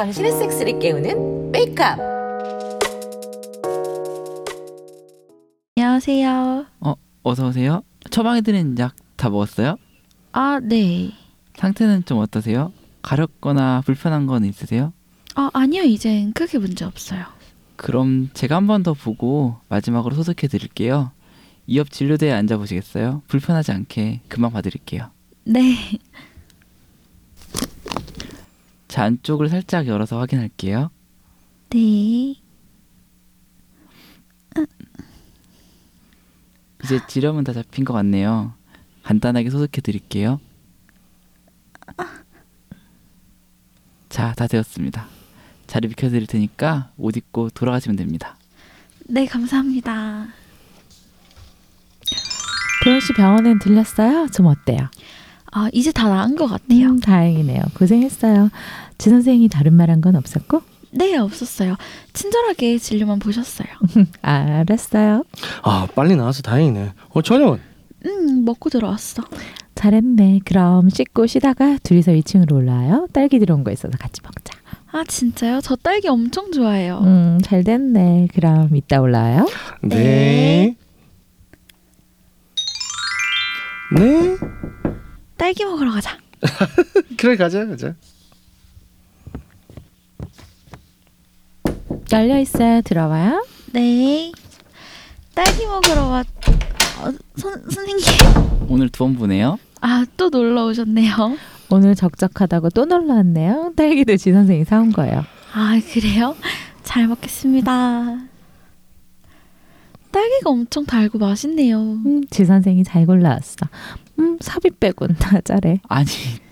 당신의 섹스를 깨우는 메이크업. 안녕하세요. 어서 오세요. 처방해 드린 약 다 먹었어요? 아, 네. 상태는 좀 어떠세요? 가렵거나 불편한 건 있으세요? 아, 아니요. 이젠 크게 문제 없어요. 그럼 제가 한 번 더 보고 마지막으로 소독해 드릴게요. 이옆 진료대에 앉아 보시겠어요? 불편하지 않게 금방 봐드릴게요. 네. 자 안쪽을 살짝 열어서 확인할게요. 네. 이제 지렴은 다 잡힌 것 같네요. 간단하게 소독해 드릴게요. 자, 다 되었습니다. 자리 비켜 드릴 테니까 옷 입고 돌아가시면 됩니다. 네, 감사합니다. 도현 씨 병원엔 들렸어요? 좀 어때요? 아, 이제 다 나은 것 같아요. 음, 다행이네요. 고생했어요. 지 선생이 다른 말 한 건 없었고? 네, 없었어요. 친절하게 진료만 보셨어요. 알았어요. 아 빨리 나와서 다행이네. 어 저녁은? 음, 먹고 들어왔어. 잘했네. 그럼 씻고 쉬다가 둘이서 2층으로 올라와요. 딸기 들어온 거 있어서 같이 먹자. 아, 진짜요? 저 딸기 엄청 좋아해요. 음, 잘 됐네. 그럼 이따 올라와요. 네. 네. 딸기 먹으러 가자. 그래 가자 가자. 열려 있어요. 들어와요. 네. 딸기 먹으러 왔... 어, 선, 선생님. 오늘 두 번 보네요. 아, 또 놀러 오셨네요. 오늘 적적하다고 또 놀러 왔네요. 딸기도 지 선생이 사온 거예요. 아, 그래요? 잘 먹겠습니다. 딸기가 엄청 달고 맛있네요. 음, 지 선생이 잘 골라왔어. 음, 삽입 빼곤 다 잘해. 아니,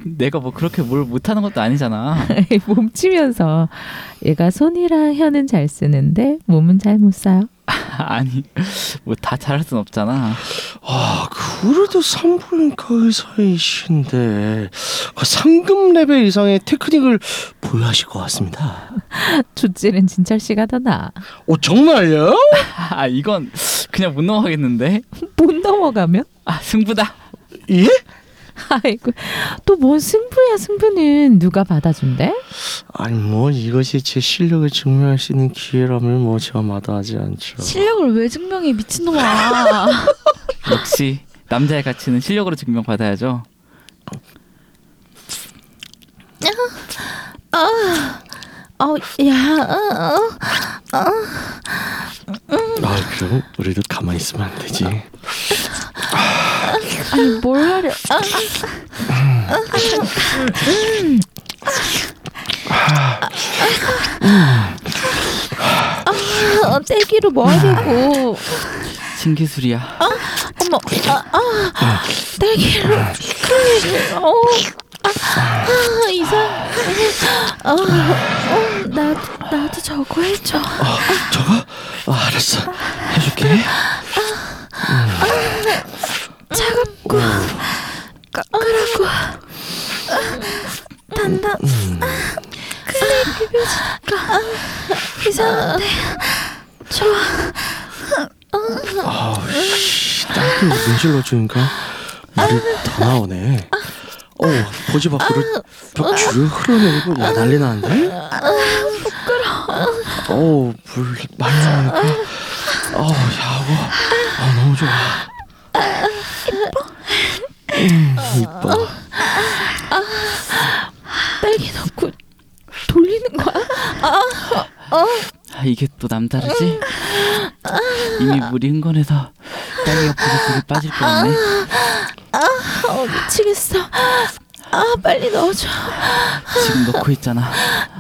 내가 뭐 그렇게 뭘 못하는 것도 아니잖아. 몸치면서 얘가 손이랑 혀는 잘 쓰는데 몸은 잘 못 써요. 아니, 뭐 다 잘할 순 없잖아. 아 그래도 산부인과 의사이신데 아, 상급 레벨 이상의 테크닉을 보유하실 것 같습니다. 주찔은 진철 씨가 더 나아. 어 정말요? 아, 이건 그냥 못 넘어가겠는데? 못 넘어가면? 아, 승부다. 예? 아이고 또 뭔 승부야 승부는 누가 받아준대? 아니 뭐 이것이 제 실력을 증명할 수 있는 기회라면 뭐 제가 마다하지 않죠. 실력을 왜 증명해 미친놈아. 역시 남자의 가치는 실력으로 증명받아야죠. 어, 야, 어, 어. 아 그럼 우리도 가만히 있으면 안 되지. 아 니 뭘 하려? 어, 떼기로 뭐 하려고? 신기술이야. 어머, 아, 아, 떼기로 어, 아, 아, 이상, 어, 어, 나, 나도 저거 해줘. 아 저거? 아 알았어. 해줄게. 차갑고 까끌하고 단단 클레이 비벼지니까 이상한데 좋아. 아우씨 딸기 문질러 주니까 물이 더 나오네. 어 보지 밖으로 막 줄을 흘러내리고 야 난리 나는데? 부끄러워. 어물 많이 나오니까 어우 야고 아 너무 좋아. 음, 이뻐. 딸기 넣고 돌리는 거야? 아, 이게 또 남다르지? 이미 물이 흥건해서 딸기가 보글보글 빠질 뻔했네. 어, 미치겠어. 아, 빨리 넣어줘. 지금 넣고 있잖아.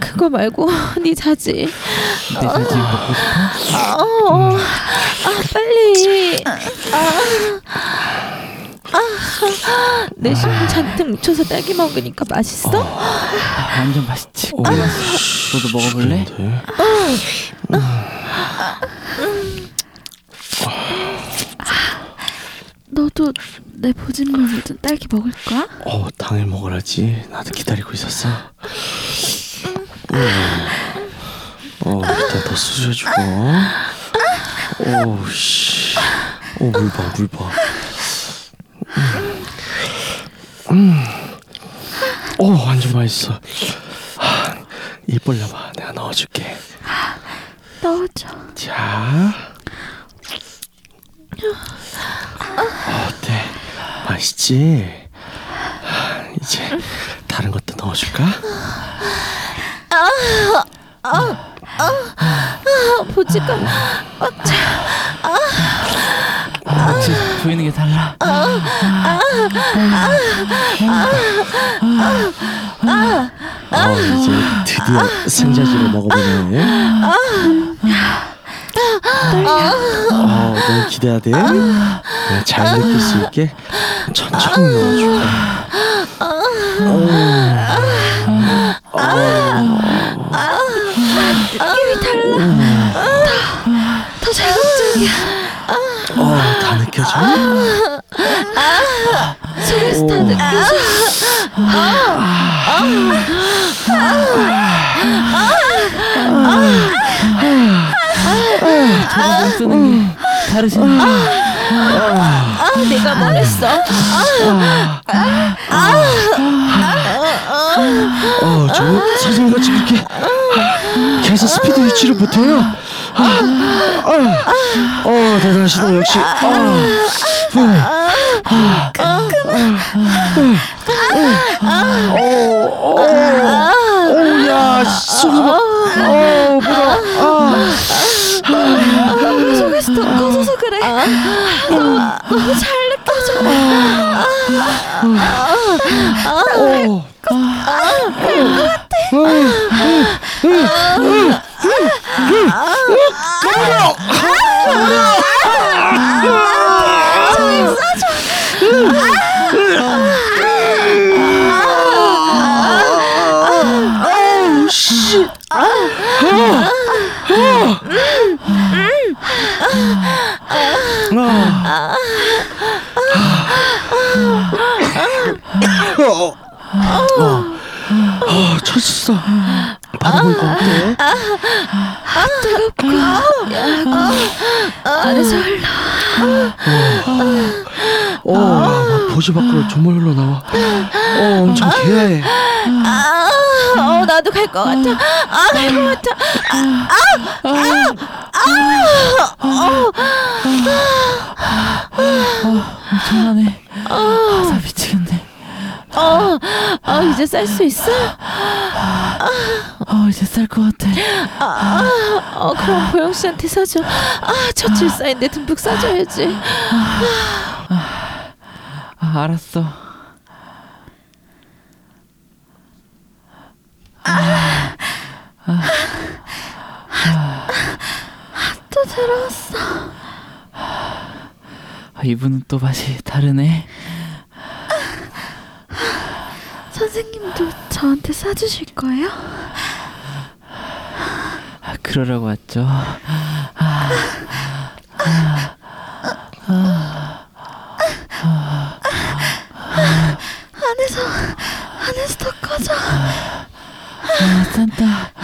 그거 말고 네 자지. 내 자지 먹고 싶어? 어, 아, 빨리. 아, 아, 내 신분 잔뜩 묻혀서 딸기 먹으니까 맛있어? 아, 완전 맛있지. 오, 너도 먹어볼래? 좋은데? 너도 내 보진물 묻은 딸기 먹을 거야? 어 당일 먹어야지. 나도 기다리고 있었어. 음. 어 일단 더 수저주고. 오 씨. 오 물 봐, 물 봐. 음. 오 완전 맛있어. 아, 입 벌려봐. 내가 넣어줄게. 넣어줘. 자. 어때? 맛있지? 하, 이제 다른 것도 넣어줄까? 보지가 혹시 보이는 게 달라? 어, 이제 드디어 승자지를 먹어보네. 어, 너무 기대하대. 잘 느낄 수 있게 천천히 넣어줄게. 더 자극적이야. 어, 다 느껴져? 다 오. 느껴져. 저거 쓰는 게 다르시네. 아, 내가 말했어. 어, 저 선생님같이 그렇게 계속 스피드 유지를 못해요. 아, 아, 어, 대단하시다 역시. 아, 어, 어, 어, 야, 속에서 막, 어, 뭐야, 아, 속에서 더 커져서 그래. 너무 잘 느껴져. 어, 아우, 씨. 어, 어, 쳤어. 받아보니까 어때? 안에서 흘러. 어, 막 보지 밖으로 조물 흘러나와. 어, 엄청 개야해. 아, 어, 나도 갈 것 같아. 아, 갈 것 같아. 엄청나네. 아, 나 미치겠네. 어, 어, 이제 쌀 수 있어? 어, 이제 쌀 것 같아. 어, 그럼 보영 씨한테 사줘. 아, 저출사인데 듬뿍 사줘야지. 아, 알았어. 또 들어왔어. 아, 이분은 또 맛이 다르네. 선생님도 저한테 사주실 거예요? 아, 그러라고 왔죠. 안에서, 안에서 더 커져. 아, 산타. 마음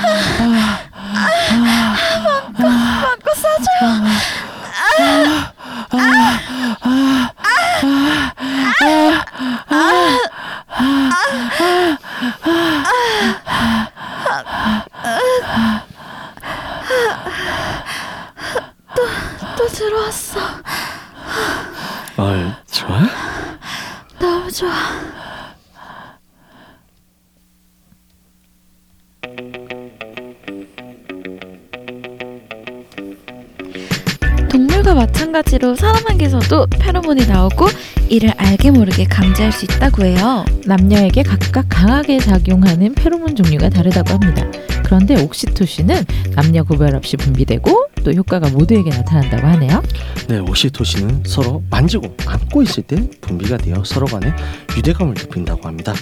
수 있다고 해요. 남녀에게 각각 강하게 작용하는 페로몬 종류가 다르다고 합니다. 그런데 옥시토신은 남녀 구별 없이 분비되고 또 효과가 모두에게 나타난다고 하네요. 네, 옥시토신은 서로 만지고 안고 있을 때 분비가 되어 서로 간에 유대감을 느낀다고 합니다.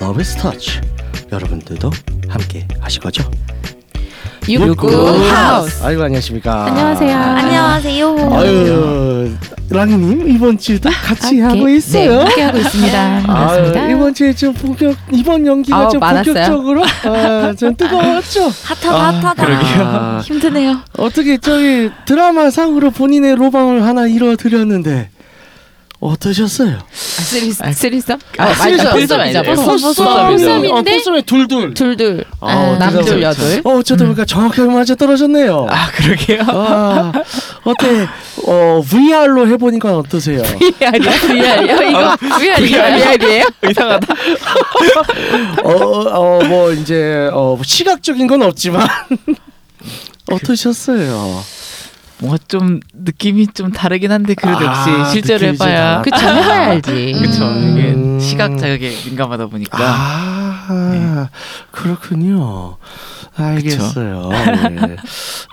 love's touch. 여러분들도 함께 하실 거죠? 육구 하우스. 아이고 안녕하십니까. 안녕하세요. 안녕하세요. 아유, 랑이님 이번 주도 같이 함께, 하고 있어요. 네, 함께 하고 있습니다. 반갑습니다. 아유, 이번 주에 좀 본격 이번 연기가 아우, 좀 많았어요. 본격적으로 아, 좀 뜨거웠죠. 핫하다 핫하다. 아, 힘드네요. 어떻게 저희 드라마 상으로 본인의 로망을 하나 이뤄 드렸는데 어떠셨어요? 아, three threesome? 아, threesome. foursome이죠. foursome, foursome foursome. foursome인데 어, foursome에 둘둘. 둘둘 어, 아, 남둘 여둘. 어, 어쩌다 보니까 정확하게 맞아 떨어졌네요. 아 그러게요. 아, 어때? 어, VR로 해보니까 어떠세요? VR이야? VR이요? 이거 VR이에요? VR이에요? 이상하다. 어, 어, 뭐 이제 어, 시각적인 건 없지만 어떠셨어요? 뭔가 좀 느낌이 좀 다르긴 한데 그래도 아, 역시 실제로 느낌이 좀 해봐야 그쵸 해봐야 알지. 그쵸 음. 이게 시각 자극에 민감하다 보니까 아, 그렇군요. 알겠어요. 네.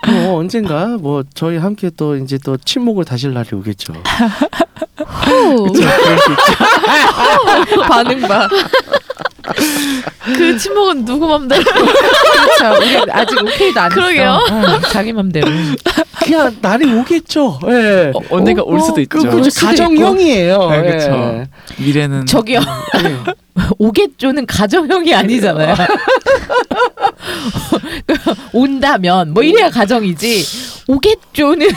뭐 언젠가 뭐 저희 함께 또 이제 또 침묵을 다실 날이 오겠죠. 후. 반응 봐. 그 침묵은 누구 맘대로 그렇죠. 우리 아직 오케이도 안 했어. 그러게요. 어, 자기 맘대로. 그냥 날이 오겠죠. 예. 어, 언젠가 어, 올 수도 어, 있죠. 그, 그 올 수도 가정형이에요. 네, 예. 그쵸. 미래는 저기요. 오겠죠는 가정형이 아니잖아요. 온다면 뭐 이래야 가정이지. 오겠죠는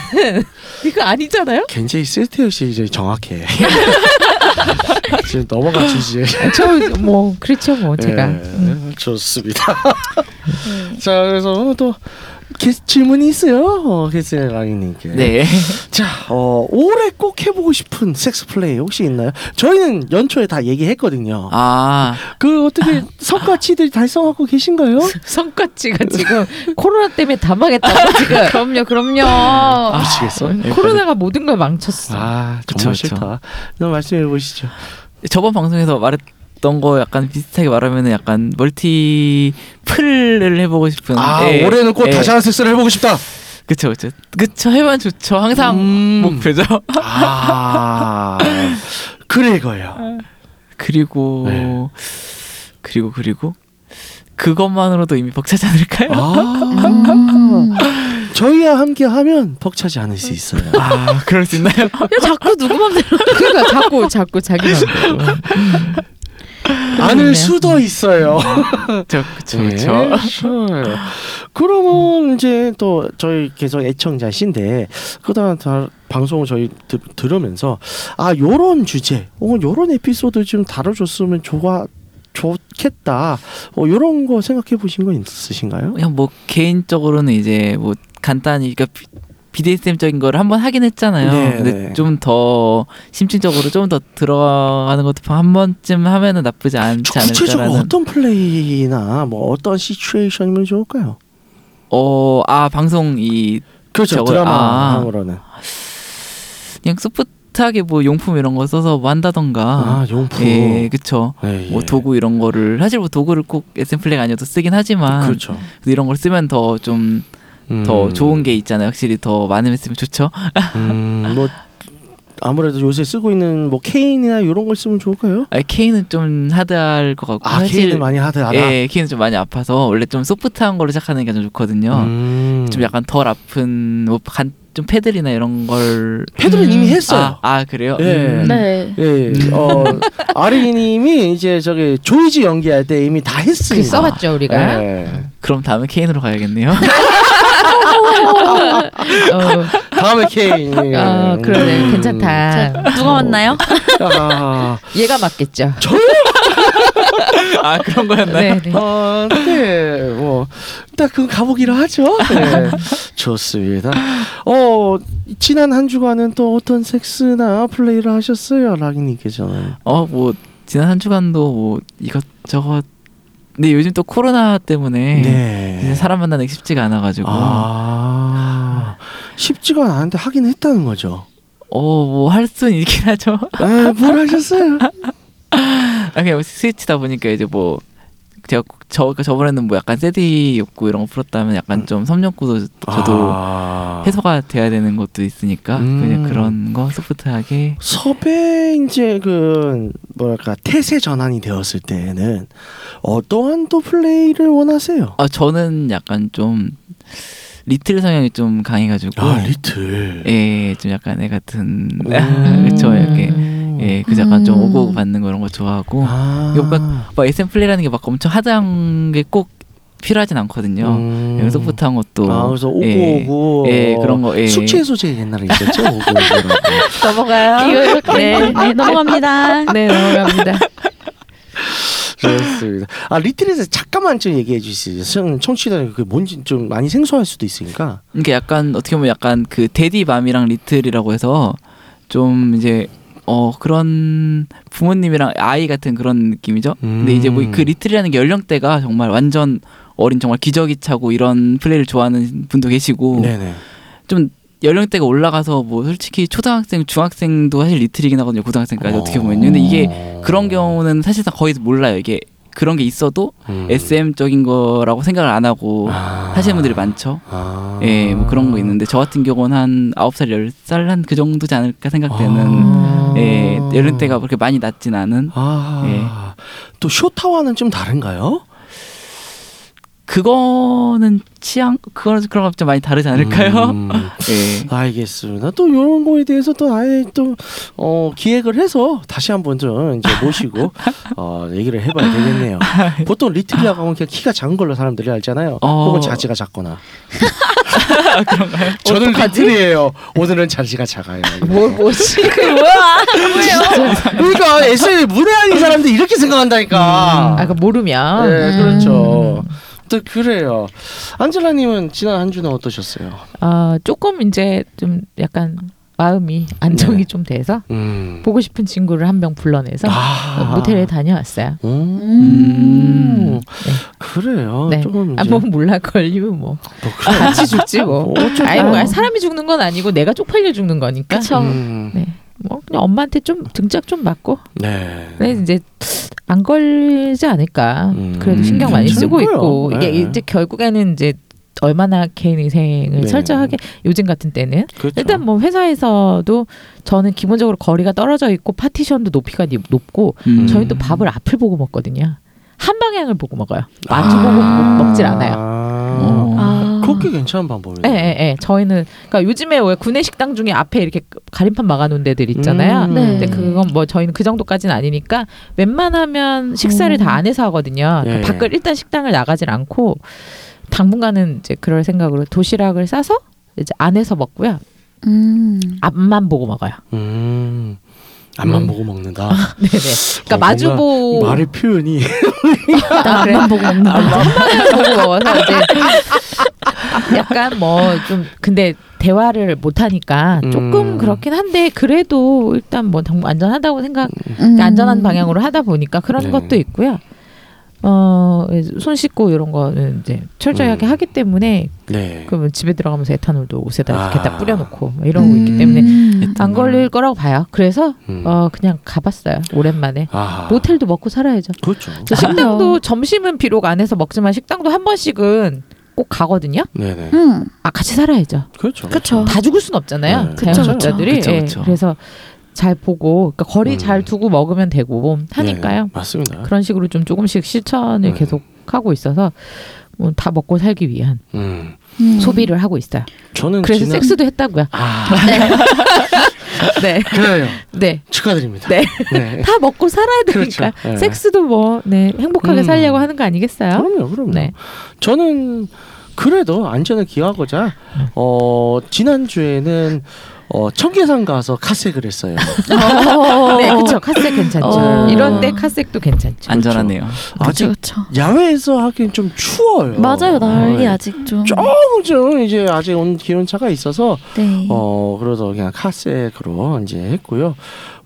이거 아니잖아요. 굉장히 쓸데없이 이제 정확해. 지금 넘어가 주지. 저 뭐 그렇죠 뭐 제가. 예, 음. 좋습니다. 자 그래서 또 게, 질문이 있어요. 어, 게스트 랑이님께. 네. 자, 어, 올해 꼭 해보고 싶은 섹스 플레이 혹시 있나요? 저희는 연초에 다 얘기했거든요. 아 그 어떻게 성과치들 달성하고 계신가요? 성과치가 지금 코로나 때문에 다 망했다고 지금. 그럼요 그럼요 미치겠어. 코로나가 모든 걸 망쳤어. 아, 정말 그쵸. 싫다. 너 말씀해 보시죠. 저번 방송에서 말했 던거 약간 비슷하게 말하면은 약간 멀티 풀을 해보고 싶은. 아, 예, 올해는 꼭 예. 다시 하는 섹스를 해보고 싶다. 그쵸 그쵸 그쵸 해면 좋죠. 항상 음. 목표죠. 아, 그래 이거예요. 그리고 네. 그리고 그리고 그것만으로도 이미 벅차지 않을까요? 아, 저희와 함께 하면 벅차지 않을 수 있어요. 아 그럴 수 있나요? 왜 자꾸 누구 맘대로 그러니까 자꾸 자꾸 자기 맘대로. 않을 수도 있어요. 저 그쵸 네, 그쵸. sure. 그러면 이제 또 저희 계속 애청자신데 그다음 다 방송을 저희 드, 들으면서 아 요런 주제 혹은 요런 에피소드 좀 다뤄줬으면 좋아 좋겠다. 어 요런 거 생각해 보신 거 있으신가요? 그냥 뭐 개인적으로는 이제 뭐 간단히 그러니까 비- BDSM적인 걸 한번 하긴 했잖아요. 네, 네. 근데 좀더 심층적으로 좀 더 들어가는 것도 한 번쯤 하면은 나쁘지 않지 구체적으로 않을까라는. 어떤 플레이나 뭐 어떤 시츄에이션이면 좋을까요? 어, 아 방송 이 그렇죠 저거- 드라마로는 그냥 소프트하게 뭐 용품 이런 거 써서 뭐 한다던가. 아 용품 예, 그쵸. 예, 뭐 예. 도구 이런 거를 사실 뭐 도구를 꼭 SM 플레이가 아니어도 쓰긴 하지만 그렇죠 이런 걸 쓰면 더좀 더 음. 좋은 게 있잖아요. 확실히 더 많으면 쓰면 좋죠. 음, 뭐 아무래도 요새 쓰고 있는 뭐 케인이나 이런 걸 쓰면 좋을까요? 아, K는 좀 하드할 것 같고 아 케인은 많이 하더라. 예, K는 좀 많이 아파서 원래 좀 소프트한 걸로 시작하는 게 좀 좋거든요. 음. 좀 약간 덜 아픈 뭐 간, 좀 패들이나 이런 걸 이미 음. 했어요. 아, 아 그래요? 예. 음. 네 예, 어 아리님이 이제 저기 조이지 연기할 때 이미 다그 했습니다. 써봤죠 우리가. 예. 그럼 다음에 K으로 가야겠네요. 어, 다음에 케인. 어, 그러네 음. 괜찮다. 누가 왔나요? 아, 얘가 맞겠죠. 아 그런 거였나요? 네, 네. 어, 네, 뭐 일단 그건 가보기로 하죠. 네. 좋습니다. 어 지난 한 주간은 또 어떤 섹스나 플레이를 하셨어요, 라기님께서는? 어뭐 지난 한 주간도 뭐 이것저것 근데 요즘 또 코로나 때문에 네. 사람 만나는 게 쉽지가 않아가지고 아 쉽지가 않은데 하긴 했다는 거죠. 어뭐 할 수는 있긴 하죠. 아, 뭘 하셨어요? 아 그냥 스위치다 보니까 이제 뭐 제가 저 저번에는 뭐 약간 세디 욕구 이런 거 풀었다면 약간 좀 섬욕구도 저도 아. 해소가 돼야 되는 것도 있으니까 음. 그냥 그런 거 소프트하게 섭외 이제 그 뭐랄까 태세 전환이 되었을 때는 어떠한 또 플레이를 원하세요? 아 저는 약간 좀 리틀 성향이 좀 강해가지고 아 리틀. 예, 좀 약간 애 같은 음. 그쵸 이렇게 예, 그 약간 좀 음. 오고 받는 거 이런 거 좋아하고 아. 이거 막 SM 플레이라는 게 막 엄청 하드한 게 꼭 필요하진 않거든요. 음. 예, 소프트한 것도 아 그래서 오고 예. 오고 예, 그런 거, 예. 숙취 해소제 옛날에 있었죠 오고 오고라고. 넘어가요. 네, 네, 넘어갑니다. 네, 넘어갑니다. 좋습니다. 아 리틀에서 잠깐만 좀 얘기해 주시죠. 청취자 그 뭔지 좀 많이 생소할 수도 있으니까. 이게 약간 어떻게 보면 약간 그 daddy mom이랑 little이라고 해서 좀 이제 어 그런 부모님이랑 아이 같은 그런 느낌이죠. 근데 이제 뭐 그 little이라는 게 연령대가 정말 완전 어린 정말 기저귀 차고 이런 플레이를 좋아하는 분도 계시고 네네. 좀 연령대가 올라가서 뭐 솔직히 초등학생, 중학생도 사실 little이긴 하거든요. 고등학생까지 어 떻게 보면요. 근데 이게 그런 경우는 사실상 거의 몰라요. 이게 그런 게 있어도 음. SM적인 거라고 생각을 안 하고 아. 하시는 분들이 많죠. 아. 예, 뭐 그런 거 있는데 저 같은 경우는 한 아홉 살 열 살 한 그 정도지 않을까 생각되는 아. 예, 연령대가 그렇게 많이 낮진 않은 아. 예. 또 쇼타와는 좀 다른가요? 그거는 취향 그거는 그런 거좀 많이 다르지 않을까요? 음. 예. 알겠습니다. 또 이런 거에 대해서 또 아예 또 어, 기획을 해서 다시 한번 좀 이제 모시고 어, 얘기를 해봐야 되겠네요. 보통 리틀이라고 하면 그냥 키가 작은 걸로 사람들이 알잖아요. 어. 혹은 자지가 작거나. 그런가요? 저는 리틀이에요. 오늘은 자지가 작아요. 뭐 뭐지? 그 뭐야? 그러니까 SNS 문외한인 사람들 이렇게 생각한다니까. 아까 모르면. 네, 그렇죠. 음. 또 그래요. 안젤라님은 지난 한 주는 어떠셨어요? 아 조금 이제 좀 약간 마음이 안정이 네. 좀 돼서 음. 보고 싶은 친구를 한 명 불러내서 아. 모텔에 다녀왔어요. 음. 음. 그래요. 네. 조금 이제 아, 뭐 몰라 걸리면 뭐 뭐 그래. 같이 죽지 뭐. 어, 어쩌- 아니 뭐 사람이 죽는 건 아니고 내가 쪽팔려 죽는 거니까. 그쵸. 음. 네. 뭐 그냥 엄마한테 좀 등짝 좀 맞고. 네. 네 이제 안 걸리지 않을까. 음, 그래도 신경 많이 쓰고 거예요. 있고 이게 네. 이제 결국에는 이제 얼마나 개인 위생을 네. 철저하게 요즘 같은 때는 그렇죠. 일단 뭐 회사에서도 저는 기본적으로 거리가 떨어져 있고 파티션도 높이가 니- 높고 음. 저희 또 밥을 앞을 보고 먹거든요. 한 방향을 보고 먹어요. 마주 보고 아. 먹- 먹질 않아요. 어. 아, 그렇게 괜찮은 방법이네. 예, 예, 예. 저희는 그러니까 요즘에 왜 구내 식당 중에 앞에 이렇게 가림판 막아놓은 데들 있잖아요. 음. 네. 근데 그건 뭐 저희는 그 정도까지는 아니니까 웬만하면 식사를 어. 다 안에서 하거든요. 예. 그러니까 밖을 일단 식당을 나가질 않고 당분간은 이제 그럴 생각으로 도시락을 싸서 이제 안에서 먹고요. 음. 앞만 보고 먹어요. 음. 앞만 음. 보고 먹는다. 네네. 그러니까 어, 마주 뭔가 보고 말의 표현이 그래? 앞만 보고 먹는다. 보고 먹어서 이제 약간 뭐 좀 근데 대화를 못 하니까 조금 음. 그렇긴 한데 그래도 일단 뭐 안전하다고 생각 음. 안전한 방향으로 하다 보니까 그런 네. 것도 있고요. 어, 손 씻고 이런 거는 이제 철저하게 음. 하기 때문에 네. 그러면 집에 들어가면서 에탄올도 옷에다 아. 이렇게 딱 뿌려놓고 뭐 이러고 있기 때문에 음. 안 걸릴 거라고 봐요. 그래서 음. 어 그냥 가봤어요. 오랜만에 아. 모텔도 먹고 살아야죠. 그렇죠. 저 식당도 점심은 비록 안 해서 먹지만 식당도 한 번씩은 꼭 가거든요. 네네. 음. 아 같이 살아야죠. 그렇죠. 그쵸. 다 죽을 순 없잖아요. 네. 자영업자들이 그쵸, 예, 그쵸. 그래서 잘 보고 그러니까 거리 음. 잘 두고 먹으면 되고 하니까요. 네, 맞습니다. 그런 식으로 좀 조금씩 실천을 음. 계속 하고 있어서 뭐 다 먹고 살기 위한 음. 음. 소비를 하고 있어요. 저는 그래서 지난... 섹스도 했다고요. 아 네, 그래요. 네, 축하드립니다. 네. 네. 다 먹고 살아야 되니까 그렇죠. 네. 섹스도 뭐 네, 행복하게 음. 살려고 하는 거 아니겠어요? 그럼요, 그럼요. 네. 저는 그래도 안전을 기하고자 어 지난 주에는 어 청계산 가서 카색을 했어요. 네, 그렇죠. 카색 괜찮죠. 어. 이런데 카색도 괜찮죠. 안전하네요. 그쵸 아직 그쵸. 야외에서 하긴 좀 추워요. 맞아요 난리 네. 아직 좀. 조금 좀 이제 아직 온 기온 차가 있어서 네. 어 그래서 그냥 카색으로 이제 했고요.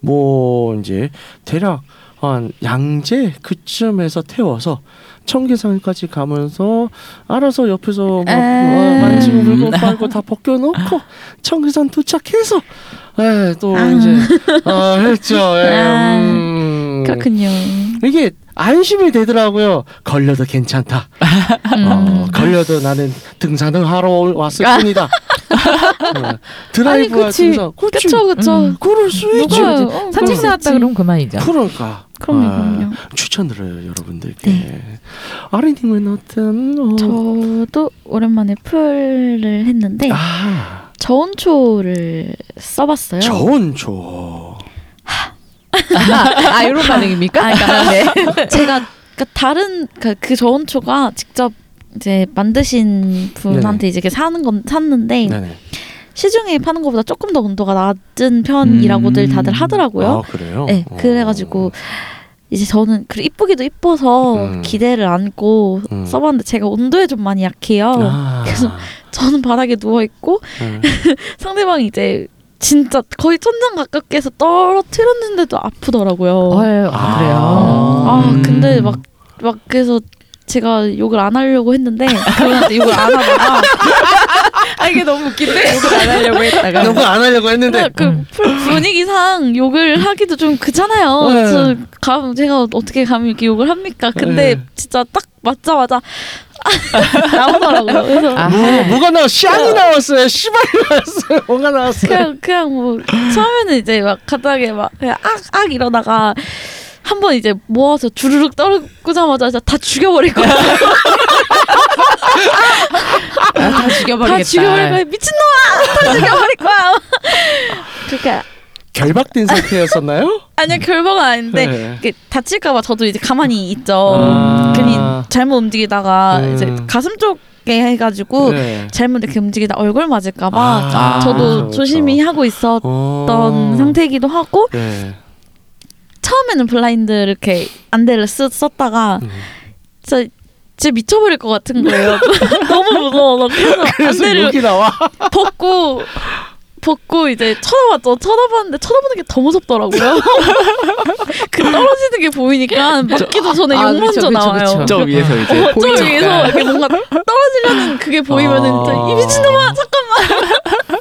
뭐 이제 대략 한 양재 그쯤에서 태워서 청계산까지 가면서 알아서 옆에서 막 에. 만지고 물고 빨고 다 벗겨놓고 청계산 도착해서 예, 또 아. 이제 아, 했죠. 예, 아. 음. 그렇군요. 이게 안심이 되더라고요. 걸려도 괜찮다. 어, 걸려도 나는 등산을 하러 왔을 뿐이다. 어, 그치. 등산. 그치. 그쵸 그쵸. 음. 그럴 수 있지. 누가. 어, 산책 그럴 수 나왔다 있지. 그러면 그만이죠. 그러니까. 그럼요, 아, 그럼요. 추천드려요, 여러분들께. 아리님은 어떤? 어, 저도 오랜만에 풀을 했는데 아, 저온초를 써봤어요. 저온초. 아, 이런 반응입니까? 아, 그러니까 제가 그러니까 다른 그러니까 그 저온초가 직접 이제 만드신 분한테 이제 이렇게 사는 건 샀는데 네네. 시중에 파는 것보다 조금 더 온도가 낮은 편이라고들 음. 다들 하더라고요. 아 그래요? 네, 어. 그래가지고 이제 저는 그 이쁘기도 이뻐서 음. 기대를 안고 음. 써봤는데 제가 온도에 좀 많이 약해요. 아. 그래서 저는 바닥에 누워 있고 네. 상대방이 이제 진짜 거의 천장 가깝게서 떨어뜨렸는데도 아프더라고요. 어, 아, 그래요. 아 음. 근데 막막 그래서 제가 욕을 안 하려고 했는데 그분한테 욕을 안 하다가 아 이게 너무 웃긴데 욕을 안 하려고 했다가 너무 안 하려고 했는데 그 분- 분위기상 욕을 하기도 좀 그렇잖아요. 네. 그래서 감 제가 어떻게 감히 이렇게 욕을 합니까? 근데 네. 진짜 딱 맞자마자 나오더라고요. 그래서 아. 뭐, 뭐가 나와? 샹이 나왔어요. 시발이 나왔어요. 뭐가 나왔어요? 그냥 그냥 뭐 처음에는 이제 막 갑자기 막 그냥 악악 이러다가 한 번 이제 모아서 주르륵 떨구자마자 다 죽여버릴 거야. 아, 다 죽여버리겠다. 다 죽여버릴 거야. 미친놈아! 다 죽여버릴 거야. 그렇게 결박된 상태였었나요? 아니야 결과가 아닌데 네. 이게 다칠까봐 저도 이제 가만히 있죠. 아. 괜히 잘못 움직이다가 음. 이제 가슴 쪽 에 해가지고 네. 잘못 이렇게 움직이다 얼굴 맞을까봐 아, 저도 그렇죠, 조심히. 하고 있었던 어. 상태이기도 하고 네. 처음에는 블라인드 이렇게 안대를 쓰, 썼다가 음. 진짜 진짜 미쳐버릴 것 같은 거예요. 너무 무서워서 그래서 그래서 안대를 나와. 벗고 벗고 이제 쳐다봤죠. 쳐다봤는데 쳐다보는 게 더 무섭더라고요. 그 떨어지는 게 보이니까 맞기도 전에 아, 욕 먼저 그쵸, 나와요. 저 위에서 이제 어, 저. 위에서 이렇게 뭔가 떨어지려는 그게 보이면은 아. 이 미친놈아 잠깐만.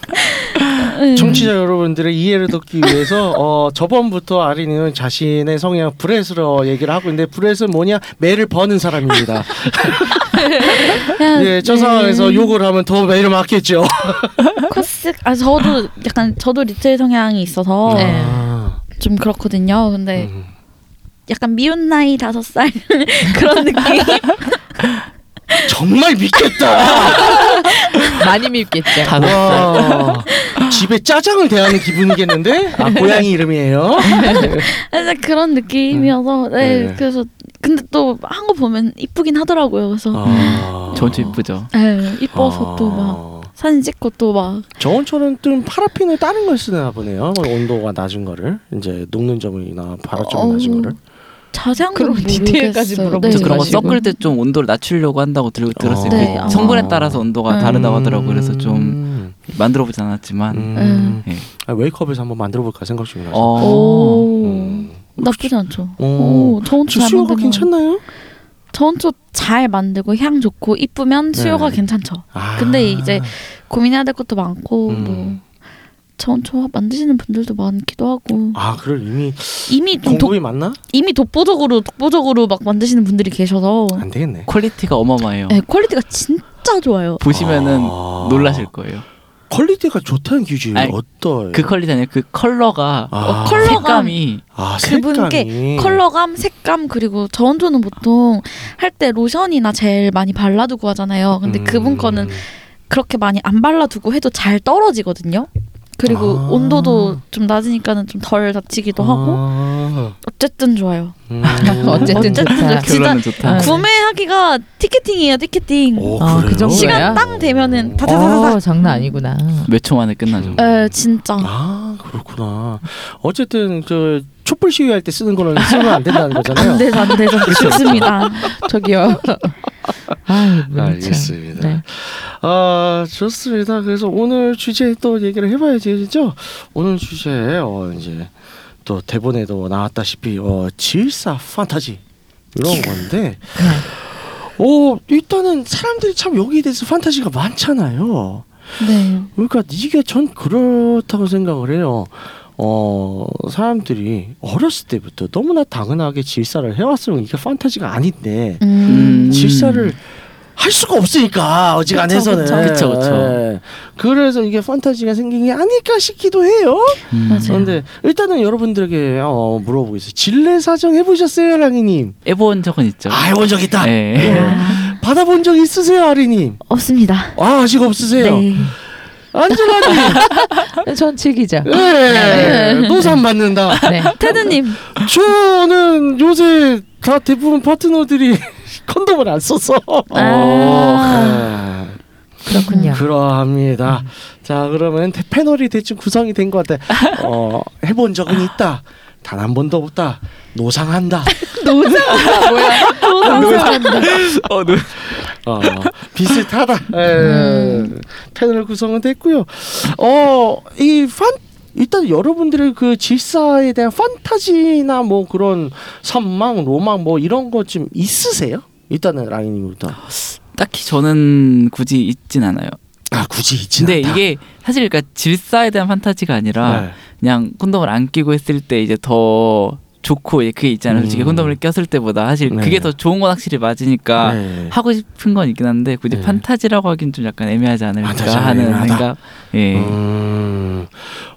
음. 청취자 여러분들의 이해를 돕기 위해서 어, 저번부터 아린이는 자신의 성향 브렛으로 얘기를 하고 있는데 브렛은 뭐냐 매를 버는 사람입니다. 예, 저 네. 상황에서 욕을 하면 더 매를 맞겠죠. 코스 아 저도 약간 저도 리틀 성향이 있어서 네. 아, 좀 그렇거든요. 근데 음. 약간 미운 나이 다섯 살 그런 느낌. 정말 믿겠다. 많이 밉겠죠. 와, 집에 짜장을 대하는 기분이겠는데? 아 고양이 이름이에요. 근데 그런 느낌이어서 네, 네. 그래서 근데 또 한 거 보면 이쁘긴 하더라고요. 그래서 아. 전체 이쁘죠. 네, 이뻐서 또 막 아. 사진 찍고 또 막 저원처럼 좀 파라핀을 다른 걸 쓰나 보네요. 뭐 온도가 낮은 거를 이제 녹는 점이나 발화점이 어우, 낮은 거를. 자세한 그런 건 디테일까지 모르겠어요. 물어보지 네. 그런 거 마시고. 섞을 때 좀 온도를 낮추려고 한다고 들, 들었어요. 네, 그 아마. 성분에 따라서 온도가 음. 다르다고 하더라고요. 그래서 좀 음. 만들어 보진 않았지만 음. 예. 아, 웨이크업에서 한번 만들어 볼까 생각 중이라서. 어. 오 음. 나쁘지 않죠. 오. 오 저온초 저잘 수요가 만들면 괜찮나요? 저온초 잘 만들고 향 좋고 이쁘면 수요가 네. 괜찮죠. 아. 근데 이제 고민해야 될 것도 많고 음. 뭐 저온초 만드시는 분들도 많기도 하고 아, 그걸 이미 이미 좀 독, 공급이 맞나? 이미 독보적으로 독보적으로 막 만드시는 분들이 계셔서 안 되겠네. quality가 어마어마해요. 네, quality가 진짜 좋아요. 보시면은 아. 놀라실 거예요. quality가 좋다는 기준이 아니, 어떠해요? 그 quality 아니라 그 컬러가 아. 어, 컬러감. 색감이 아, 그분께. 컬러감, 색감 그리고 저온초는 보통 할 때 로션이나 젤 많이 발라두고 하잖아요. 근데 음. 그분 거는 그렇게 많이 안 발라두고 해도 잘 떨어지거든요. 그리고 아. 온도도 좀 낮으니까는 좀 덜 다치기도 하고 아. 어쨌든 좋아요. 음. 어쨌든 좋다. 결론은 좋다. 아, 구매하기가 ticketing이에요, ticketing. 오, 어? 그 정도야? 시간 땅 되면은 다다다다다. 어, 장난 아니구나. 몇 초 만에 끝나죠. 음. 에 진짜. 아 그렇구나. 어쨌든 저 촛불 시위할 때 쓰는 거는 쓰면 안 된다는 거잖아요. 안 돼서 안 돼서 죽습니다. 저기요. 아, 참. 알겠습니다. 네. 아 좋습니다. 그래서 오늘 주제 또 얘기를 해봐야죠. 오늘 주제 어 이제 또 대본에도 나왔다시피 어 질사 판타지 이런 건데. 어 일단은 사람들이 참 여기에 대해서 판타지가 많잖아요. 네. 그러니까 이게 전 그렇다고 생각을 해요. 어 사람들이 어렸을 때부터 너무나 당연하게 질사를 해왔으면 이게 판타지가 아닌데 음. 음. 질사를 할 수가 없으니까 어지간해서는 그쵸. 예. 그래서 이게 판타지가 생긴 게 아닐까 싶기도 해요. 음. 맞아요. 그런데 일단은 여러분들에게 어, 물어보겠습니다. 진례 사정 해보셨어요, 랑이님? 해본 적은 있죠. 아 해본 적 있다. 예. 아, 받아본 적 있으세요, 아리님? 없습니다. 아 아직 없으세요. 네. 안젤라님, 전 즐기죠. 예, 노산 받는다. 네. 테드님. 저는 요새 다 대부분 파트너들이 컨돔을 안 써서. 아. 네. 그렇군요. 그러합니다. 자 그러면 대- 패널이 대충 구성이 된 것 같아. 어 해본 적은 있다. 단 한 번도 없다. 노상한다. 어, 네. 어, 비슷하다. 에, 패널 구성은 됐고요. 어 이 판 일단 여러분들의 그 질사에 대한 판타지나 뭐 그런 선망, 로망 뭐 이런 거 좀 있으세요? 일단은 라인님부터. 딱히 저는 굳이 있진 않아요. 아 굳이 있지 근데 이게 사실 그러니까 질사에 대한 판타지가 아니라 네. 그냥 콘돔을 안 끼고 했을 때 이제 더 좋고 이제 그게 있잖아요. 솔직히 음. 콘돔을 꼈을 때보다 사실 네. 그게 더 좋은 건 확실히 맞으니까 네. 하고 싶은 건 있긴 한데 굳이 네. 판타지라고 하긴 좀 약간 애매하지 않을까 하는 애매하다. 생각. 예. 음,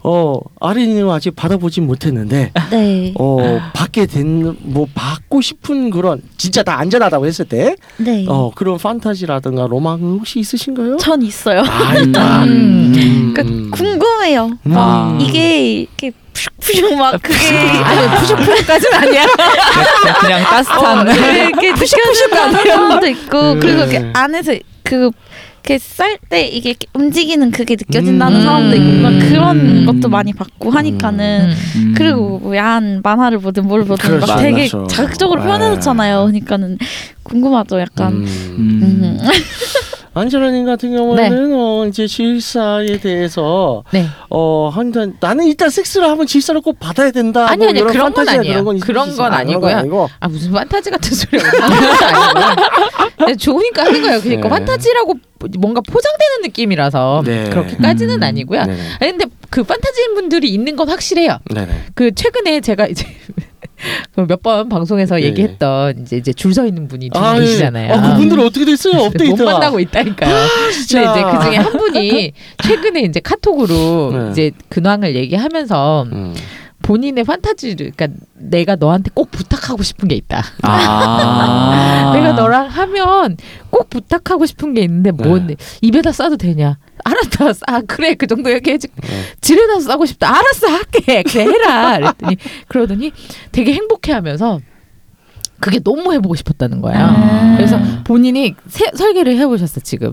어 아린이는 아직 받아보진 못했는데 네. 어 받게 된 뭐 받고 싶은 그런 진짜 다 안전하다고 했을 때 네. 어 그런 판타지라든가 로망은 혹시 있으신가요? 전 있어요. 아 있다. 음. 음. 그러니까 궁금해요. 음. 아. 이게 이렇게 푸슉푸슉 막 그게 아니 푸슉푸슉까지는 아니야. 그냥, 그냥 따뜻한 어, 이렇게 느껴지는 사람도 있고 네. 그리고 이렇게 안에서 그 이렇게 쌀때 이게 움직이는 그게 느껴진다는 음. 사람도 있고 막 그런 음. 것도 많이 받고 하니까는 음. 그리고 뭐 야한 만화를 보든 뭘 보든 그렇죠. 막 되게 맞죠. 자극적으로 네. 표현해줬잖아요. 그러니까는 궁금하죠. 약간 음. 음. 음. 안젤라님 같은 경우에는 어 이제 질사에 대해서 네. 어 한단 나는 일단 섹스를 하면 질사를 꼭 받아야 된다. 아니, 뭐 아니, 이런 그런 건 판타지나 아니에요. 그런 건 그런 있으시죠? 건 아, 그런 건 아니고요. 아니고. 아 무슨 판타지 같은 소리 하는 건 아니고요. 그냥 좋으니까 하는 거예요. 그러니까 네. 판타지라고 뭔가 포장되는 느낌이라서 네. 그렇게까지는 음. 아니고요. 네네. 아니, 근데 그 판타지인 분들이 있는 건 확실해요. 네네. 그 최근에 제가 이제 그 몇 번 방송에서 네. 얘기했던 이제 이제 줄 서 있는 분이 두 아, 분 예. 계시잖아요. 아, 그분들은 어떻게 됐어요? 못 업데이트가. 만나고 있다니까요. 근데 진짜. 이제 그 중에 한 분이 최근에 이제 카톡으로 네. 이제 근황을 얘기하면서 음. 본인의 판타지를 그러니까 내가 너한테 꼭 부탁하고 싶은 게 있다. 아. 내가 너랑 하면 꼭 부탁하고 싶은 게 있는데 뭔데 입에다 싸도 되냐? 알았다. 아 그래 그 정도 얘기해줄. 네. 지레다 싸고 싶다. 알았어 할게. 그래 해라. 그랬더니 그러더니 되게 행복해 하면서 그게 너무 해보고 싶었다는 거야. 아. 그래서 본인이 세, 설계를 해보셨어 지금.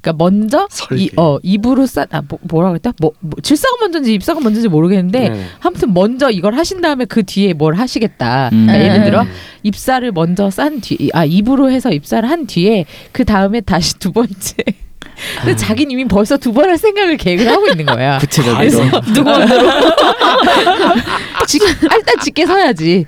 그러니까 먼저 설계. 이, 어 입으로 싸 아, 뭐, 뭐라 그랬다? 뭐, 뭐 질사가 먼저인지 입사가 먼저인지 모르겠는데 네. 아무튼 먼저 이걸 하신 다음에 그 뒤에 뭘 하시겠다. 음. 그러니까 예를 네. 들어 입사를 먼저 싼 뒤, 아 입으로 해서 입사를 한 뒤에 그 다음에 다시 두 번째. 근데 자기는 이미 벌써 두 번 할 생각을 계획을 하고 있는 거야. 구체적으로. 누구 직, 일단 짙게 서야지.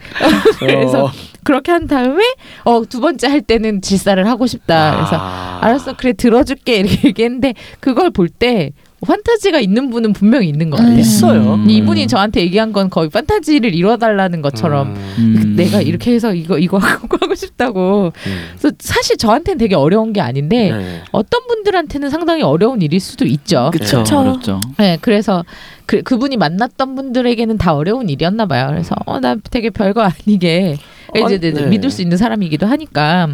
그래서 어. 그렇게 한 다음에 어 두 번째 할 때는 질사를 하고 싶다. 그래서 아. 알았어 그래 들어줄게 이렇게 얘기했는데 그걸 볼 때 판타지가 있는 분은 분명히 있는 것 같아요. 음. 있어요. 음. 이분이 저한테 얘기한 건 거의 판타지를 이뤄달라는 것처럼 음. 음. 내가 이렇게 해서 이거 이거 하고 하고 싶다고. 음. 그래서 사실 저한테는 되게 어려운 게 아닌데 네. 어떤 분들한테는 상당히 어려운 일일 수도 있죠. 그쵸. 그쵸. 어렵죠. 네, 그래서 그 그분이 만났던 분들에게는 다 어려운 일이었나 봐요. 그래서 어 나 되게 별거 아니게 이제 아니, 네. 네. 믿을 수 있는 사람이기도 하니까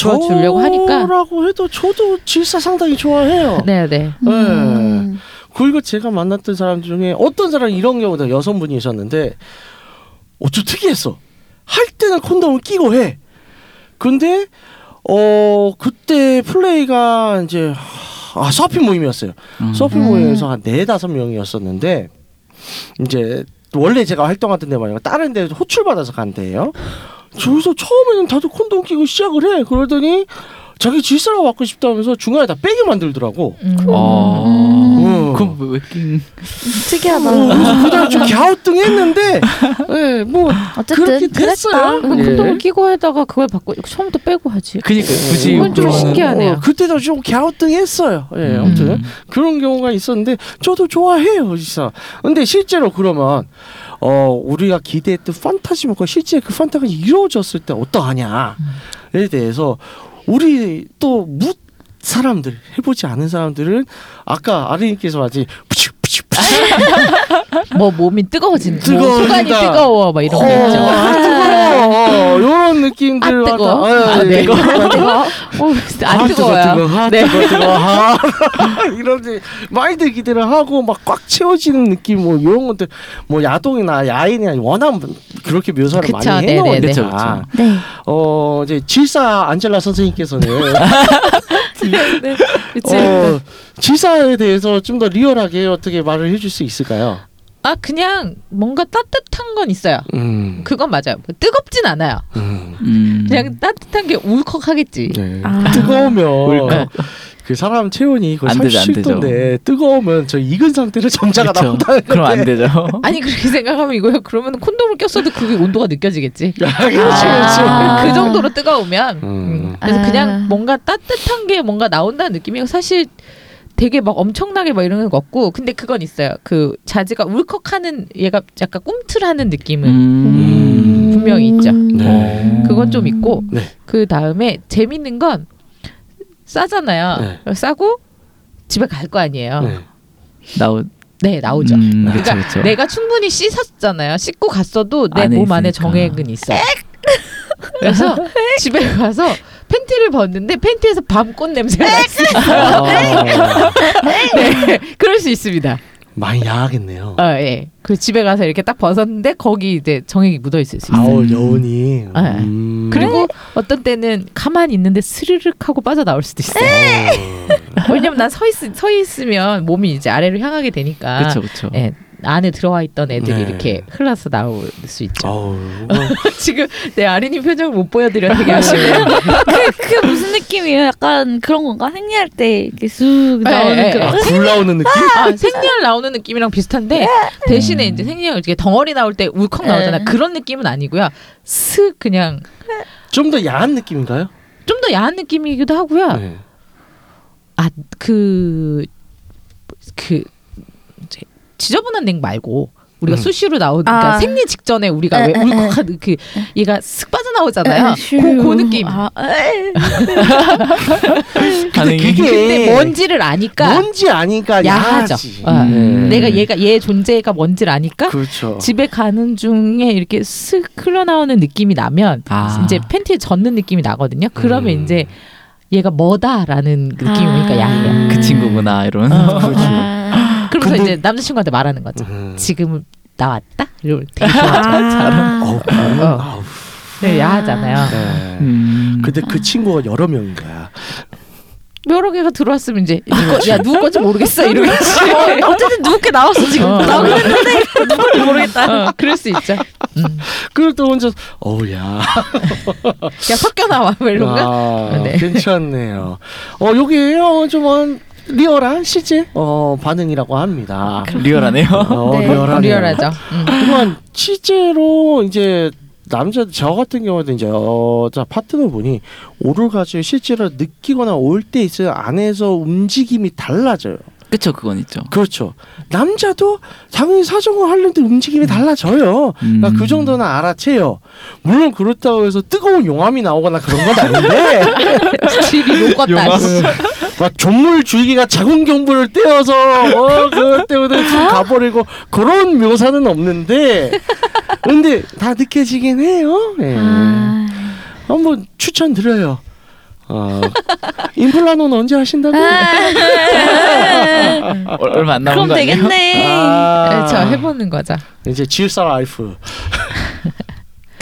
도와주려고 하니까. 저라고 해도 저도 질사 상당히 좋아해요. 네, 네. 음. 그리고 제가 만났던 사람 중에 어떤 사람이 이런 경우도 여성분이셨는데 어, 좀 특이했어. 할 때는 콘돔을 끼고 해. 근데 어 그때 플레이가 이제 아 서핑 모임이었어요. 음. 서핑 음. 모임에서 한 네 다섯 명이었었는데 이제 원래 제가 활동하던 데 말고 다른 데 호출 받아서 간대요. 저기서 처음에는 다들 콘돔 끼고 시작을 해. 그러더니 자기 질사를 받고 싶다면서 중간에 다 빼게 만들더라고. 음. 어. 음. 그럼 왜 낀? 특이하다. 어, 그다음 좀 갸우뚱했는데, 예, 뭐 어쨌든 그렇게 됐어요. 그랬다. 예. 콘돔을 끼고 하다가 그걸 받고 처음부터 빼고 하지. 그니까 굳이 이건 좀 신기하네요. 어, 그때도 좀 갸우뚱했어요. 예, 음. 아무튼 그런 경우가 있었는데 저도 좋아해요, 진짜. 근데 실제로 그러면 어 우리가 기대했던 판타지만큼 실제 그 판타지가 이루어졌을 때 어떠하냐에 대해서 우리 또무 사람들 해보지 않은 사람들은 아까 아르님께서 말지 푸치 푸치 푸치 뭐 몸이 뜨거워지는, 뭐 뜨거워진다. 소관이 뜨거워, 막 이런 거 어, 있죠. 아, 뜨거워. 이런 느낌들. 아 뜨거, 아, 아 예, 예. 뜨거, 아 뜨거, 어, 안 아, 뜨거워요. 뜨거, 뜨거, 아, 네. 뜨거, 뜨거, 아, 이런 많이들 기대를 하고 막 꽉 채워지는 느낌 뭐 이런 것들 뭐 야동이나 야인이나 워낙 그렇게 묘사를 그쵸, 많이 네네네. 해놓으니까 그쵸, 그쵸. 네. 어 이제 질사 안젤라 선생님께서는 그치. 어 질사에 대해서 좀 더 리얼하게 어떻게 말을 해줄 수 있을까요? 아 그냥 뭔가 따뜻한 건 있어요. 음, 그건 맞아요. 뜨겁진 않아요. 음, 음. 그냥 따뜻한 게 울컥하겠지. 네. 아. 뜨거우면 울컥. 그 사람 체온이 거의 안 되죠, 안 37도인데 뜨거우면 저 익은 상태로 점자가 그쵸. 나온다는 그럼 안. 되죠. 아니 그렇게 생각하면 이거요. 그러면 콘돔을 꼈어도 그게 온도가 느껴지겠지. 아, 그렇지 그렇지. 아. 그 정도로 뜨거우면. 음. 음. 그래서 아. 그냥 뭔가 따뜻한 게 뭔가 나온다는 느낌이 사실 되게 막 엄청나게 막 이런 건 없고 근데 그건 있어요. 그 자지가 울컥하는 얘가 약간 꿈틀하는 느낌은 음. 분명히 있죠. 네. 그건 좀 있고 네. 그 다음에 재밌는 건 싸잖아요. 네. 싸고 집에 갈 거 아니에요. 네, 네. 나오. 나오죠. 음, 그러니까 그쵸, 그쵸. 내가 충분히 씻었잖아요. 씻고 갔어도 내 안에 몸 안에 있으니까. 정액은 있어. 그래서 집에 가서 팬티를 벗는데 팬티에서 밤꽃 냄새가 있어요. 아, 네, 그럴 수 있습니다. 많이 야하겠네요. 어, 예. 그 집에 가서 이렇게 딱 벗었는데 거기 이제 정액이 묻어 있을 수 있어요. 아우 여운이. 네. 음. 그리고 어떤 때는 가만히 있는데 스르륵 하고 빠져 나올 수도 있어요. 어. 왜냐면 난 서 있, 서 있으면 몸이 이제 아래로 향하게 되니까. 그렇죠, 그렇죠. 예, 안에 들어와 있던 애들이 네. 이렇게 흘러서 나올 수 있죠. 아우. 지금 내 아린이 표정을 못 보여드려 되게 아쉬워요. 그, 그게 무슨 느낌이에요? 약간 그런 건가? 생리할 때 이렇게 쑥 나오는 네, 그 네. 아, 불 나오는 느낌? 아, 생리알 나오는 느낌이랑 비슷한데 대신에 이제 생리알 이렇게 덩어리 나올 때 울컥 나오잖아요. 네. 그런 느낌은 아니고요. 슥 그냥 좀 더 야한 느낌인가요? 좀 더 야한 느낌이기도 하고요. 네. 아그그 이제 지저분한 냉 말고 우리가 음. 수시로 나오는 그러니까 아. 생리 직전에 우리가 에, 왜 에, 울컥한 그 얘가 슥 빠져 나오잖아요. 슈. 그, 그 느낌. 아. 근데. 그게 근데 뭔지를 아니까 뭔지 아니까 야하죠. 야하지. 어. 음. 내가 얘가 얘 존재가 뭔지를 아니까 그렇죠. 집에 가는 중에 이렇게 슥 흘러나오는 느낌이 나면 아. 이제 팬티에 젖는 느낌이 나거든요. 그러면 음. 이제 얘가 뭐다라는 느낌이 오니까 아. 야해요. 그 친구구나 이런. 어. 그러면서 근데- 이제 남자친구한테 말하는 거죠. 음. 지금 나왔다? 이러면 되게. 아. 어우, 그러면 어. 아우. 네, 야하잖아요. 네. 음. 근데 그 친구가 여러 명인 거야. 여러 개가 들어왔으면 이제 이거, 야 누구 건지 모르겠어 이러겠지. 어, 어쨌든 누구게 나왔어 지금 어. 나오긴 했는데 누군지 모르겠다 어, 그럴 수 있죠. 음. 그럴 때 혼자 어우 야. 야 섞여 나와 뭐 이런 거. 아, 네. 괜찮네요. 어좀 어, 리얼한 실제 어 반응이라고 합니다. 리얼하네요. 어, 네. 리얼하네요. 리얼하죠. 음. 그만 실제로 이제 남자 저 같은 경우도 이제 여자 파트너분이 오르가즘 실제로 느끼거나 올 때 있어요 안에서 움직임이 달라져요. 그쵸 그건 있죠. 그렇죠. 남자도 당연히 사정을 하려는데 움직임이 달라져요. 그러니까 음. 그 정도는 알아채요. 물론 그렇다고 해서 뜨거운 용암이 나오거나 그런 건 아닌데 질이 녹았다. 용암. 씨. 막 종물 줄기가 작은 경부를 떼어서 어 그것 때문에 좀 가버리고 그런 묘사는 없는데 근데 다 느껴지긴 해요. 예. 아. 한번 추천드려요. 어, 임플라노는 언제 하신다고? 얼- 얼마 안 남은 그럼 거 아니에요? 되겠네 아, 그렇죠. 해보는 거죠. 이제 지을사 라이프.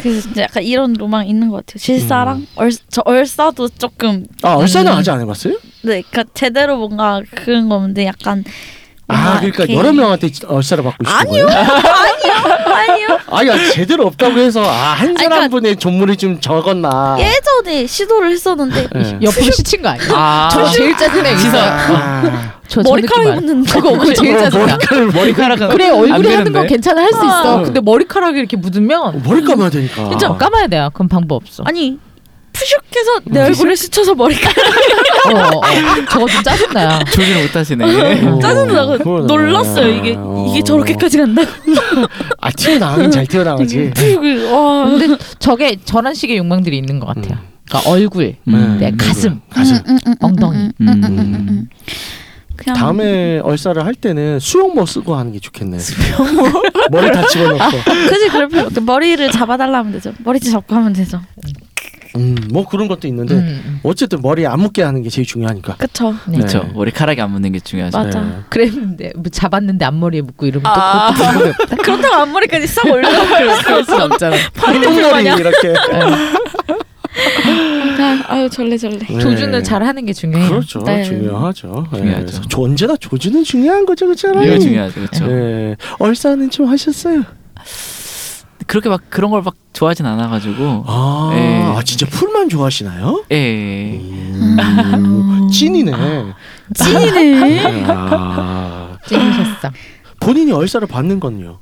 그 진짜 약간 이런 로망 있는 것 같아요 질사랑 얼, 저 얼싸도 조금 아 얼싸는 음. 아직 안 해봤어요? 네 그러니까 제대로 뭔가 그런 건데 약간 아 뭔가 그러니까 이렇게- 여러 명한테 얼싸를 받고 싶은 아니요. 거예요? 아니요 아니 제대로 없다고 해서 아한 사람 그러니까- 분의 존물이 좀 적었나? 예전에 시도를 했었는데 예. 옆으로 시친 거 아니야? 아. 저 제일 짜증나 이거. 아, 저, 저 머리카락 느낌 입는 그거 그거 제일 어, 짜증나. 머리카락을 머리카락은 그래 안 얼굴에 하는 되는데? 건 괜찮아 할 수 있어. 아. 근데 머리카락이 이렇게 묻으면 머리 감아야 되니까. 진짜 감아야 돼요. 그럼 방법 없어. 아니 푸슉해서 내 얼굴에 스쳐서 머리카락 어, 어, 어. 저거 좀 짜증나요. 조지를 못하시네. 어, 짜증나고 그러네. 놀랐어요 이게 어. 이게 저렇게까지 간다 아 튀어나가긴 잘 튀어나가지. 푸슉 와 근데 저게 저런 식의 욕망들이 있는 것 같아요. 그러니까 얼굴, 음. 네, 가슴, 가슴. 엉덩이. 음. 그냥 다음에 얼싸를 할 때는 수영모 쓰고 하는 게 좋겠네. 머리 다 집어넣고. 그지 그럴 필요 없 머리를 잡아달라 하면 되죠. 머리채 잡고 하면 되죠. 음, 뭐 그런 것도 있는데 음. 어쨌든 머리 안 묶게 하는 게 제일 중요하니까. 그쵸. 네. 그렇죠. 머리카락이 안 묻는 게 중요하죠. 맞아. 네. 그랬는데 뭐 잡았는데 앞머리에 묶고 이러면 또 아. 그것도 방법이 없다. 그렇다고 앞머리까지 싹 올려놓고 그럴 순 없잖아. 똥머리 마냥. 이렇게. 아유 절레 절레. 네. 조준을 잘 하는 게 중요해요. 그렇죠. 네. 중요하죠. 네, 중요하죠. 그래서 조- 언제나 조준은 중요한 거죠, 그렇죠? 이거 중요하죠. 그렇죠. 네. 얼싸는 좀 하셨어요. 그렇게 막 그런 걸 막 좋아하진 않아가지고. 아, 네. 아 진짜 풀만 좋아하시나요? 예. 음, 찐이네. 찐이네. 아, 찐이셨어. 본인이 얼싸를 받는 건요.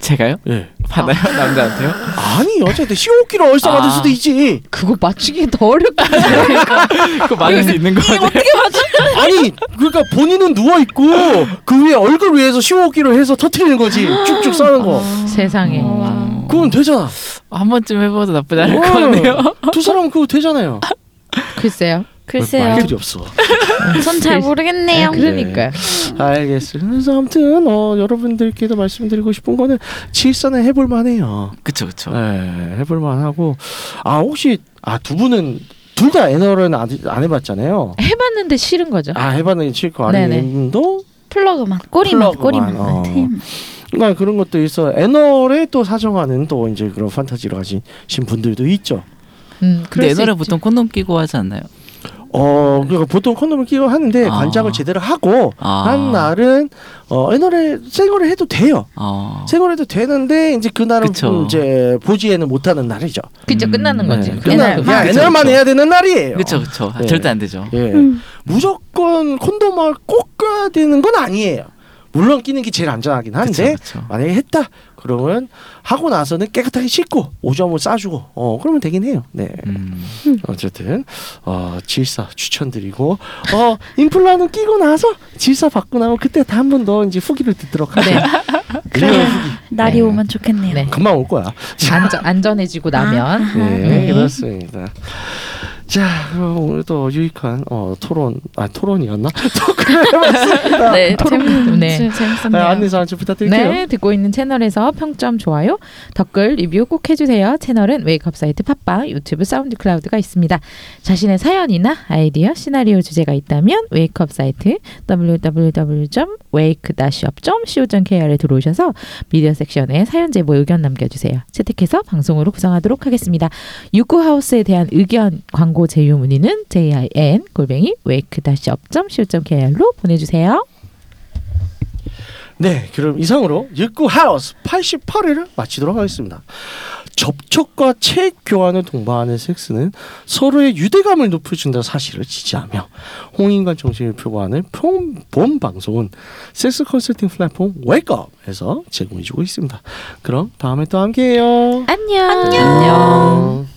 제가요? 예. 받아요? 남자한테요? 아니 여자한테 15kg 얼싸 받을 아. 수도 있지. 그거 맞추기 더 어렵다. 그거 맞을 수 있는 거 같아요. 아니 그러니까 본인은 누워 있고 그 위에 얼굴 위에서 15kg 해서 터트리는 거지. 쭉쭉 싸는 거. 세상에. 어, 그건 되잖아. 한 번쯤 해봐도 나쁘지 않을 어. 것 같네요. 두 사람 그거 되잖아요. 글쎄요. 글쎄요. 말들이 없어. 전 잘 모르겠네요. 그러니까요. 알겠습니다. 그래서 아무튼 어, 여러분들께도 말씀드리고 싶은 거는 질서는 해볼 만해요. 그쵸 그쵸. 네, 해볼 만하고 아 혹시 아 두 분은 둘 다 anal은 안, 안 해봤잖아요. 해봤는데 싫은 거죠. 아 해봤는데 싫고 네네. anal도 플러그만 꼬리만 플러그만, 꼬리만. 어. 틈. 그러니까 그런 것도 있어. anal에 또 사정하는 또 이제 그런 판타지를 가지신 분들도 있죠. 음, 근데 있죠. 보통 콘돔 끼고 하지 않나요? 어 그러니까 보통 콘돔을 끼고 하는데 아. 관장을 제대로 하고 아. 한 날은 어 anal에 생얼을 해도 돼요. 어. 생얼 해도 되는데 이제 그 날은 그쵸. 이제 보지에는 못하는 날이죠. 그죠 음, 끝나는 거지. 네, 그날 끝나 야 그쵸, 애널만 그쵸. 해야 되는 날이에요. 그쵸 그쵸. 네. 절대 안 되죠. 예. 음. 무조건 콘돔을 꼭 껴야 되는 건 아니에요. 물론 끼는 게 제일 안전하긴 한데 그쵸, 그쵸. 만약에 했다 그러면 하고 나서는 깨끗하게 씻고 오줌을 싸주고 어 그러면 되긴 해요. 네. 음. 어쨌든 어 질사 추천드리고 어 인플라는 끼고 나서 질사 받고 나면 그때 다한번 더 이제 후기를 듣도록 하죠. 네. 후기 날이 네. 오면 좋겠네요. 네. 금방 올 거야. 안전, 안전해지고 나면 네, 네. 그렇습니다. 자, 그럼 오늘도 유익한 어, 토론, 아 토론이었나? 토크를 해봤습니다. 네, 토론. 재밌, 네. 네. 재밌었네요. 아, 안내사 한번 부탁드릴게요. 네, 듣고 있는 채널에서 평점, 좋아요, 댓글, 리뷰 꼭 해주세요. 채널은 웨이크업 사이트 팟빵, 유튜브, 사운드 클라우드가 있습니다. 자신의 사연이나 아이디어, 시나리오 주제가 있다면 웨이크업 사이트 www.wake-up.co.kr에 들어오셔서 미디어 섹션에 사연 제보 의견 남겨주세요. 채택해서 방송으로 구성하도록 하겠습니다. 유쿠하우스에 대한 의견, 광고 제휴 문의는 jin 골뱅이 wake-up.co.kr로 보내주세요. 네, 그럼 이상으로 육구 하우스 88회를 마치도록 하겠습니다. 접촉과 책 교환을 동반하는 섹스는 서로의 유대감을 높여준다는 사실을 지지하며 홍인간 정신을 표방하는 본, 본 방송은 섹스 컨설팅 플랫폼 웨이크업에서 제공해주고 있습니다. 그럼 다음에 또 함께해요. 안녕. 안녕.